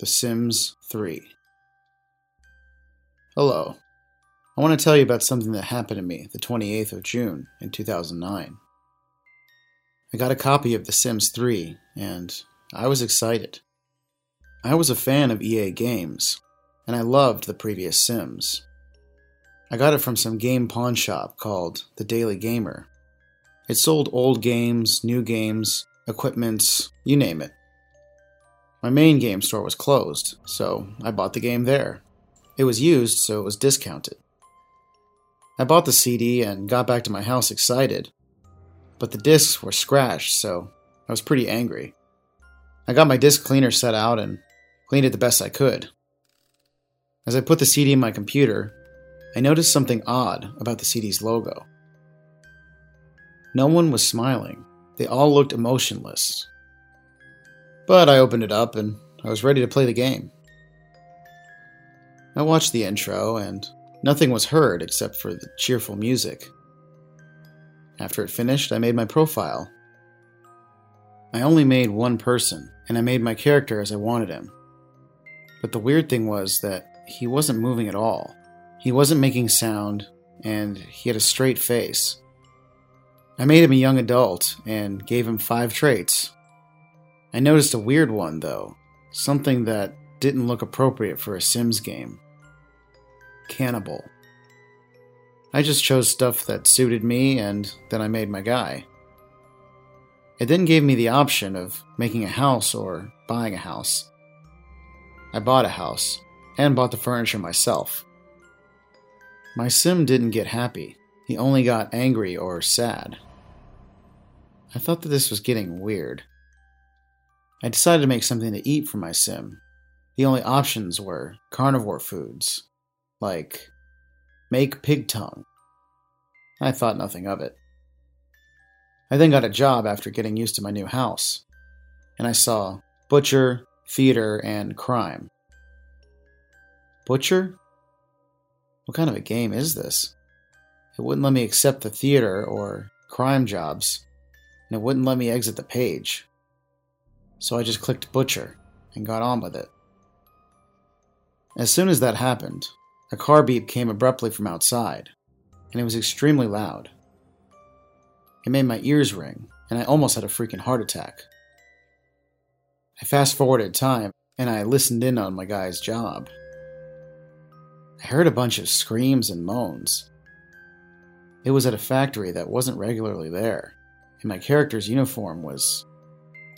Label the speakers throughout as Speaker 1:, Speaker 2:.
Speaker 1: The Sims 3. Hello. I want to tell you about something that happened to me the 28th of June in 2009. I got a copy of The Sims 3, and I was excited. I was a fan of EA games, and I loved the previous Sims. I got it from some game pawn shop called The Daily Gamer. It sold old games, new games, equipments, you name it. My main game store was closed, so I bought the game there. It was used, so it was discounted. I bought the CD and got back to my house excited, but the discs were scratched, so I was pretty angry. I got my disc cleaner set out and cleaned it the best I could. As I put the CD in my computer, I noticed something odd about the CD's logo. No one was smiling. They all looked emotionless. But I opened it up and I was ready to play the game. I watched the intro and nothing was heard except for the cheerful music. After it finished, I made my profile. I only made one person, and I made my character as I wanted him. But the weird thing was that he wasn't moving at all. He wasn't making sound, and he had a straight face. I made him a young adult and gave him five traits. I noticed a weird one, though, something that didn't look appropriate for a Sims game Cannibal. I just chose stuff that suited me, and then I made my guy. It then gave me the option of making a house or buying a house. I bought a house, and bought the furniture myself. My sim didn't get happy, he only got angry or sad. I thought that this was getting weird. I decided to make something to eat for my sim. The only options were carnivore foods, like make pig tongue. I thought nothing of it. I then got a job after getting used to my new house, and I saw butcher, theater, and crime. Butcher? What kind of a game is this? It wouldn't let me accept the theater or crime jobs and it wouldn't let me exit the page. So I just clicked Butcher and got on with it. As soon as that happened, a car beep came abruptly from outside, and it was extremely loud. It made my ears ring, and I almost had a freaking heart attack. I fast forwarded time, and I listened in on my guy's job. I heard a bunch of screams and moans. It was at a factory that wasn't regularly there and my character's uniform was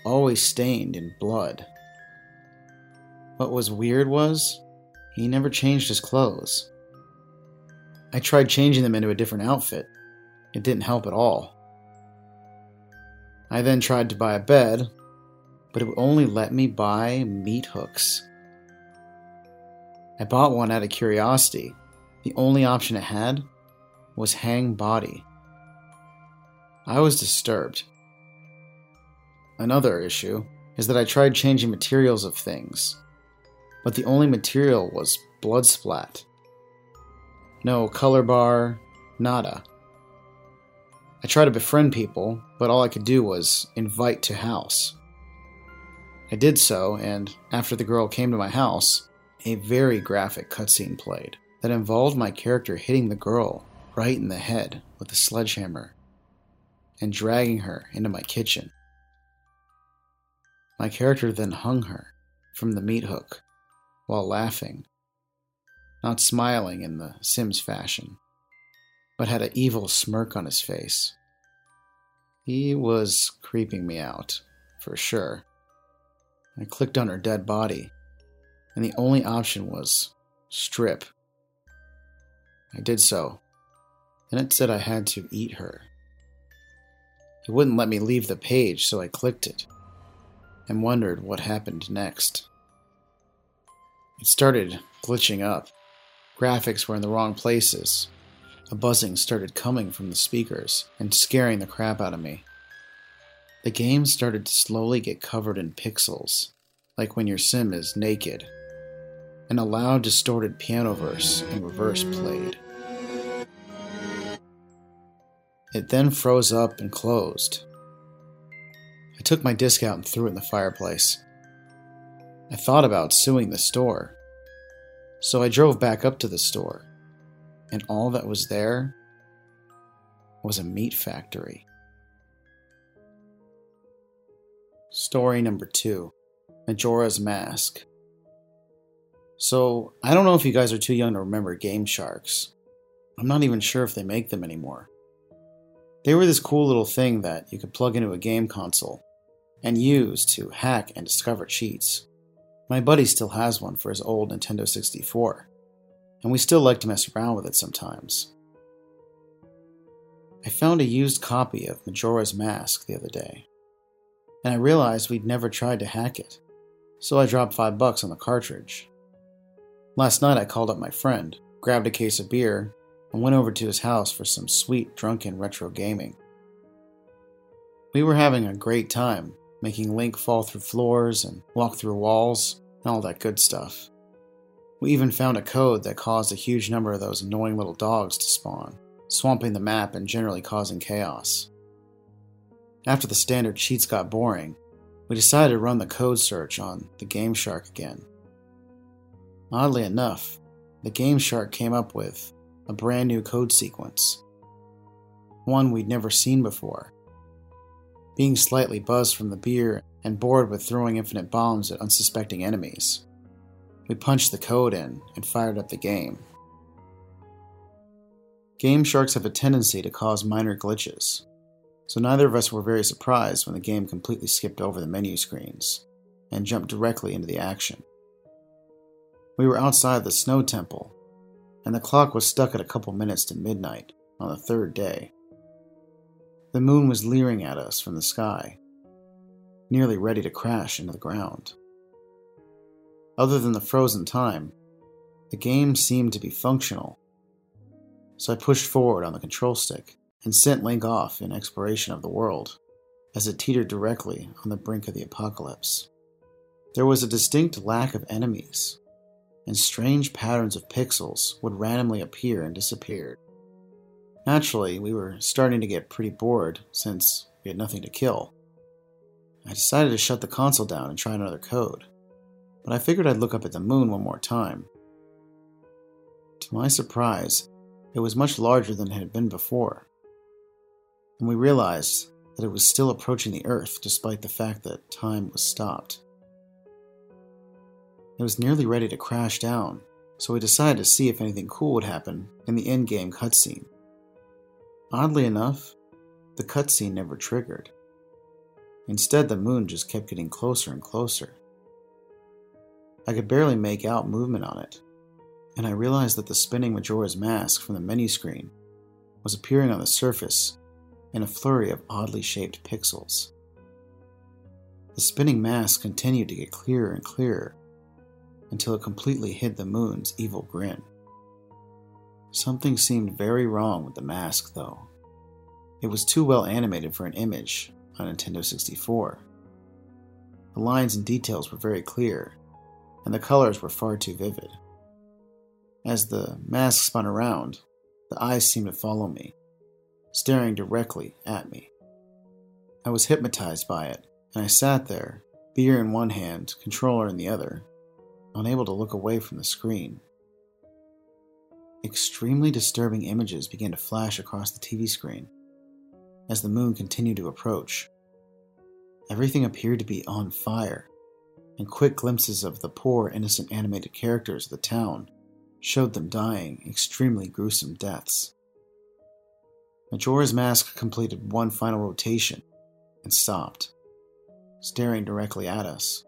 Speaker 1: always stained in blood. What was weird was, he never changed his clothes. I tried changing them into a different outfit. It didn't help at all. I then tried to buy a bed, but it would only let me buy meat hooks. I bought one out of curiosity. The only option it had was hang body. I was disturbed. Another issue is that I tried changing materials of things, but the only material was blood splat. No color bar, nada. I tried to befriend people, but all I could do was invite to house. I did so, and after the girl came to my house, a very graphic cutscene played that involved my character hitting the girl right in the head with a sledgehammer and dragging her into my kitchen. My character then hung her from the meat hook while laughing, not smiling in the Sims fashion, but had an evil smirk on his face. He was creeping me out, for sure. I clicked on her dead body, and the only option was strip. I did so, and it said I had to eat her. It wouldn't let me leave the page, so I clicked it and wondered what happened next. It started glitching up. Graphics were in the wrong places. A buzzing started coming from the speakers and scaring the crap out of me. The game started to slowly get covered in pixels, like when your sim is naked, and a loud distorted piano verse in reverse played. It then froze up and closed. I took my disc out and threw it in the fireplace. I thought about suing the store. So I drove back up to the store, and all that was there was a meat factory. Story number two Majora's Mask. So, I don't know if you guys are too young to remember Game Sharks. I'm not even sure if they make them anymore. They were this cool little thing that you could plug into a game console and use to hack and discover cheats. My buddy still has one for his old Nintendo 64, and we still like to mess around with it sometimes. I found a used copy of Majora's Mask the other day, and I realized we'd never tried to hack it, so I dropped five bucks on the cartridge. Last night I called up my friend, grabbed a case of beer, and went over to his house for some sweet, drunken retro gaming. We were having a great time, making Link fall through floors and walk through walls, and all that good stuff. We even found a code that caused a huge number of those annoying little dogs to spawn, swamping the map and generally causing chaos. After the standard cheats got boring, we decided to run the code search on the Game Shark again. Oddly enough, the Game Shark came up with a brand new code sequence, one we'd never seen before. Being slightly buzzed from the beer and bored with throwing infinite bombs at unsuspecting enemies, we punched the code in and fired up the game. Game Sharks have a tendency to cause minor glitches, so neither of us were very surprised when the game completely skipped over the menu screens and jumped directly into the action. We were outside the snow temple, and the clock was stuck at a couple minutes to midnight on the third day. The moon was leering at us from the sky, nearly ready to crash into the ground. Other than the frozen time, the game seemed to be functional, so I pushed forward on the control stick and sent Link off in exploration of the world as it teetered directly on the brink of the apocalypse. There was a distinct lack of enemies, and strange patterns of pixels would randomly appear and disappear. Naturally, we were starting to get pretty bored since we had nothing to kill. I decided to shut the console down and try another code, but I figured I'd look up at the moon one more time. To my surprise, it was much larger than it had been before, and we realized that it was still approaching the Earth despite the fact that time was stopped. It was nearly ready to crash down, so we decided to see if anything cool would happen in the endgame cutscene. Oddly enough, the cutscene never triggered. Instead, the moon just kept getting closer and closer. I could barely make out movement on it, and I realized that the spinning Majora's Mask from the menu screen was appearing on the surface in a flurry of oddly shaped pixels. The spinning mask continued to get clearer and clearer until it completely hid the moon's evil grin. Something seemed very wrong with the mask, though. It was too well animated for an image on Nintendo 64. The lines and details were very clear, and the colors were far too vivid. As the mask spun around, the eyes seemed to follow me, staring directly at me. I was hypnotized by it, and I sat there, beer in one hand, controller in the other, unable to look away from the screen. Extremely disturbing images began to flash across the TV screen as the moon continued to approach. Everything appeared to be on fire, and quick glimpses of the poor, innocent animated characters of the town showed them dying extremely gruesome deaths. Majora's Mask completed one final rotation and stopped, staring directly at us.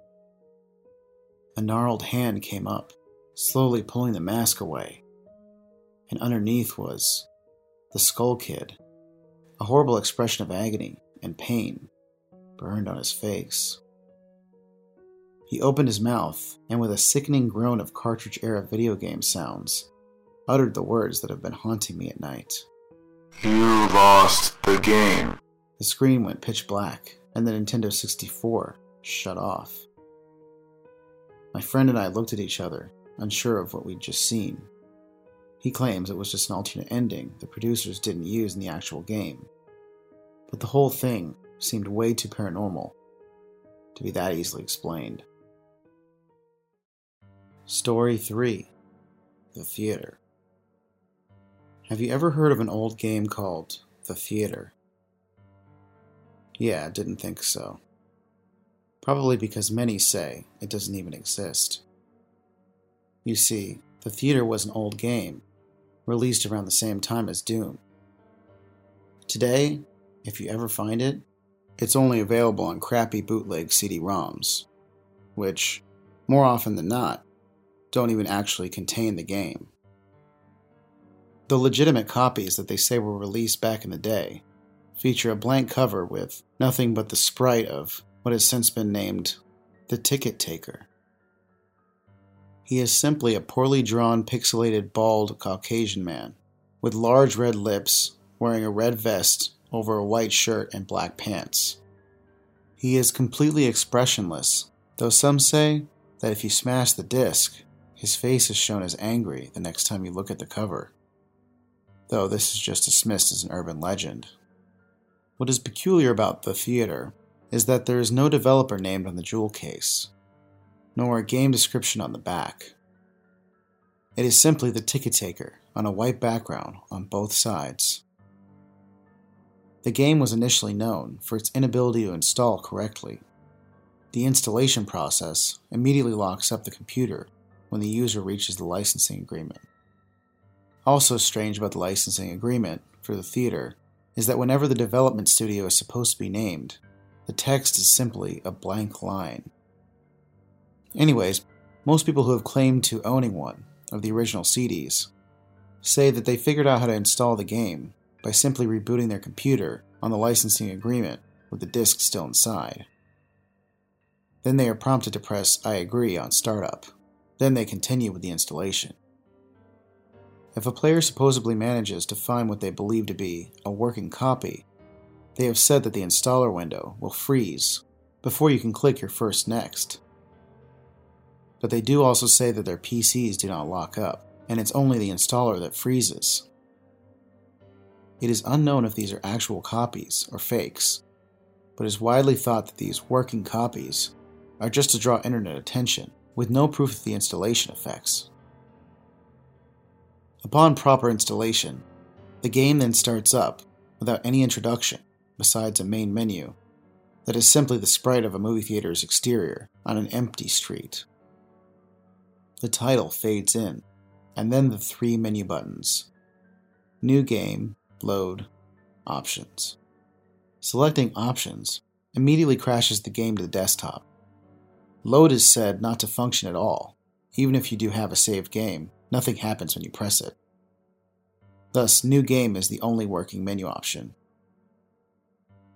Speaker 1: A gnarled hand came up, slowly pulling the mask away. And underneath was the Skull Kid, a horrible expression of agony and pain burned on his face. He opened his mouth and, with a sickening groan of cartridge era video game sounds, uttered the words that have been haunting me at night.
Speaker 2: You lost the game.
Speaker 1: The screen went pitch black, and the Nintendo 64 shut off. My friend and I looked at each other, unsure of what we'd just seen. He claims it was just an alternate ending the producers didn't use in the actual game. But the whole thing seemed way too paranormal to be that easily explained. Story 3 The Theater. Have you ever heard of an old game called The Theater? Yeah, didn't think so. Probably because many say it doesn't even exist. You see, The Theater was an old game, released around the same time as Doom. Today, if you ever find it, it's only available on crappy bootleg CD ROMs, which, more often than not, don't even actually contain the game. The legitimate copies that they say were released back in the day feature a blank cover with nothing but the sprite of what has since been named the Ticket Taker. He is simply a poorly drawn, pixelated, bald Caucasian man with large red lips, wearing a red vest over a white shirt and black pants. He is completely expressionless, though some say that if you smash the disc, his face is shown as angry the next time you look at the cover. Though this is just dismissed as an urban legend. What is peculiar about the theater is that there is no developer named on the jewel case, nor a game description on the back. It is simply the ticket taker on a white background on both sides. The game was initially known for its inability to install correctly. The installation process immediately locks up the computer when the user reaches the licensing agreement. Also, strange about the licensing agreement for the theater is that whenever the development studio is supposed to be named, the text is simply a blank line. Anyways, most people who have claimed to owning one of the original CDs say that they figured out how to install the game by simply rebooting their computer on the licensing agreement with the disk still inside. Then they are prompted to press I agree on startup. Then they continue with the installation. If a player supposedly manages to find what they believe to be a working copy, they have said that the installer window will freeze before you can click your first next. But they do also say that their PCs do not lock up, and it's only the installer that freezes. It is unknown if these are actual copies or fakes, but it is widely thought that these working copies are just to draw internet attention, with no proof of the installation effects. Upon proper installation, the game then starts up without any introduction besides a main menu that is simply the sprite of a movie theater's exterior on an empty street. The title fades in, and then the three menu buttons New Game, Load, Options. Selecting Options immediately crashes the game to the desktop. Load is said not to function at all. Even if you do have a saved game, nothing happens when you press it. Thus, New Game is the only working menu option.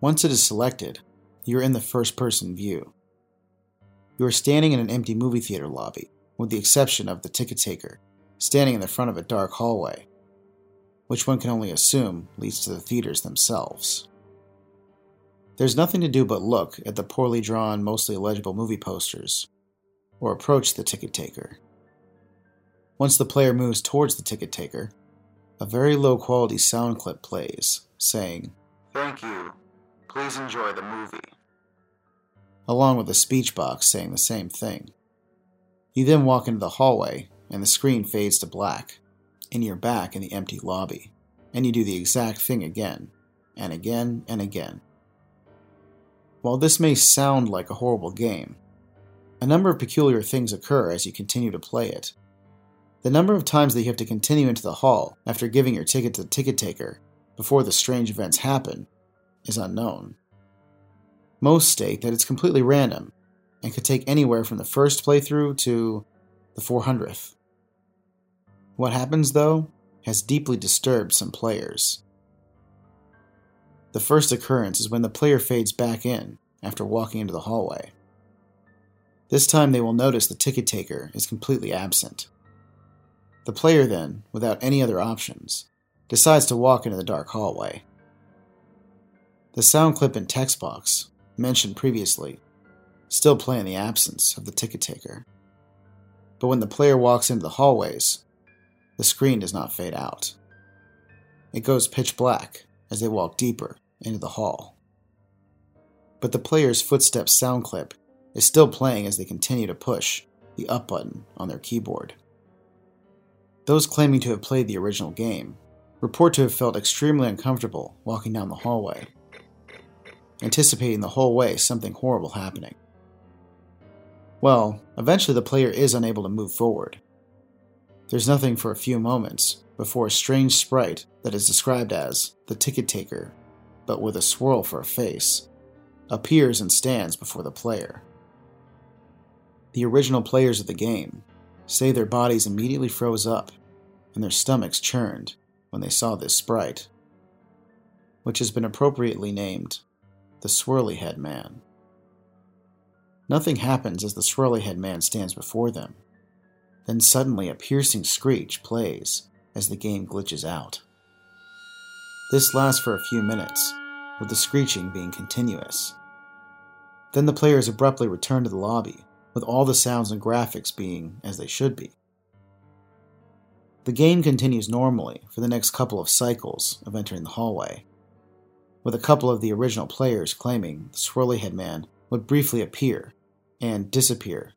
Speaker 1: Once it is selected, you are in the first person view. You are standing in an empty movie theater lobby, with the exception of the ticket taker, standing in the front of a dark hallway which one can only assume leads to the theaters themselves. There's nothing to do but look at the poorly drawn, mostly illegible movie posters, or approach the ticket taker. Once the player moves towards the ticket taker, a very low quality sound clip plays, saying,
Speaker 2: Thank you. Please enjoy the movie.
Speaker 1: along with a speech box saying the same thing. You then walk into the hallway, and the screen fades to black and you're back in the empty lobby, and you do the exact thing again, and again and again. While this may sound like a horrible game, a number of peculiar things occur as you continue to play it. The number of times that you have to continue into the hall after giving your ticket to the ticket taker before the strange events happen is unknown. Most state that it's completely random and could take anywhere from the first playthrough to the 400th. What happens, though, has deeply disturbed some players. The first occurrence is when the player fades back in after walking into the hallway. This time they will notice the ticket taker is completely absent. The player then, without any other options, decides to walk into the dark hallway. The sound clip and text box, mentioned previously, still play in the absence of the ticket taker. But when the player walks into the hallways, the screen does not fade out. It goes pitch black as they walk deeper into the hall. But the player's footsteps sound clip is still playing as they continue to push the up button on their keyboard. Those claiming to have played the original game report to have felt extremely uncomfortable walking down the hallway, anticipating the whole way something horrible happening. Well, eventually the player is unable to move forward. There's nothing for a few moments before a strange sprite that is described as the ticket taker, but with a swirl for a face, appears and stands before the player. The original players of the game say their bodies immediately froze up and their stomachs churned when they saw this sprite, which has been appropriately named the Swirly Head Man. Nothing happens as the Swirly Head Man stands before them. Then suddenly a piercing screech plays as the game glitches out. This lasts for a few minutes, with the screeching being continuous. Then the players abruptly return to the lobby, with all the sounds and graphics being as they should be. The game continues normally for the next couple of cycles of entering the hallway, with a couple of the original players claiming the swirly head man would briefly appear and disappear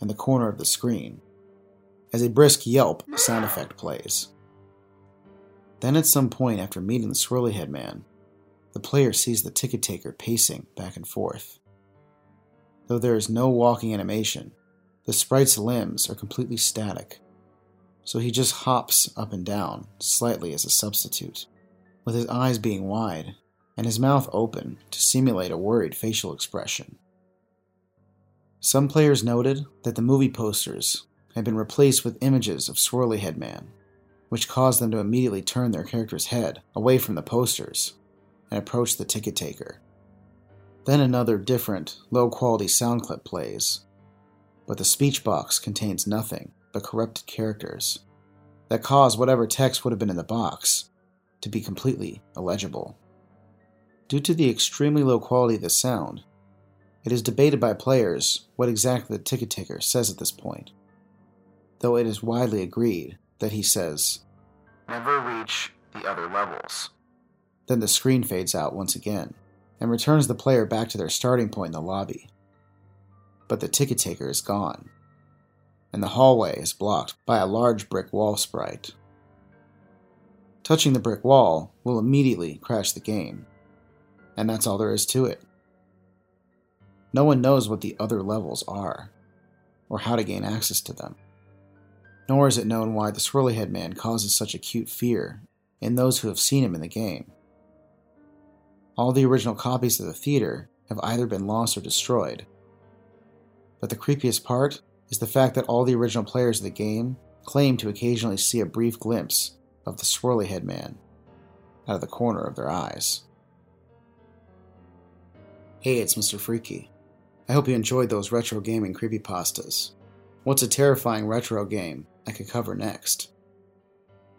Speaker 1: in the corner of the screen as a brisk yelp sound effect plays. Then, at some point after meeting the swirly head man, the player sees the ticket taker pacing back and forth. Though there is no walking animation, the sprite's limbs are completely static, so he just hops up and down slightly as a substitute, with his eyes being wide and his mouth open to simulate a worried facial expression. Some players noted that the movie posters had been replaced with images of Swirly which caused them to immediately turn their character's head away from the posters and approach the ticket taker. Then another different, low quality sound clip plays, but the speech box contains nothing but corrupted characters that cause whatever text would have been in the box to be completely illegible. Due to the extremely low quality of the sound, it is debated by players what exactly the ticket taker says at this point, though it is widely agreed that he says,
Speaker 2: Never reach the other levels.
Speaker 1: Then the screen fades out once again and returns the player back to their starting point in the lobby. But the ticket taker is gone, and the hallway is blocked by a large brick wall sprite. Touching the brick wall will immediately crash the game, and that's all there is to it. No one knows what the other levels are, or how to gain access to them. Nor is it known why the swirly head man causes such acute fear in those who have seen him in the game. All the original copies of the theater have either been lost or destroyed. But the creepiest part is the fact that all the original players of the game claim to occasionally see a brief glimpse of the swirly head man out of the corner of their eyes. Hey, it's Mr. Freaky. I hope you enjoyed those retro gaming creepypastas. What's a terrifying retro game I could cover next?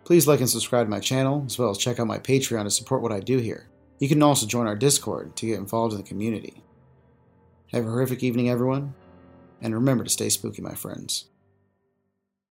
Speaker 1: Please like and subscribe to my channel, as well as check out my Patreon to support what I do here. You can also join our Discord to get involved in the community. Have a horrific evening, everyone, and remember to stay spooky, my friends.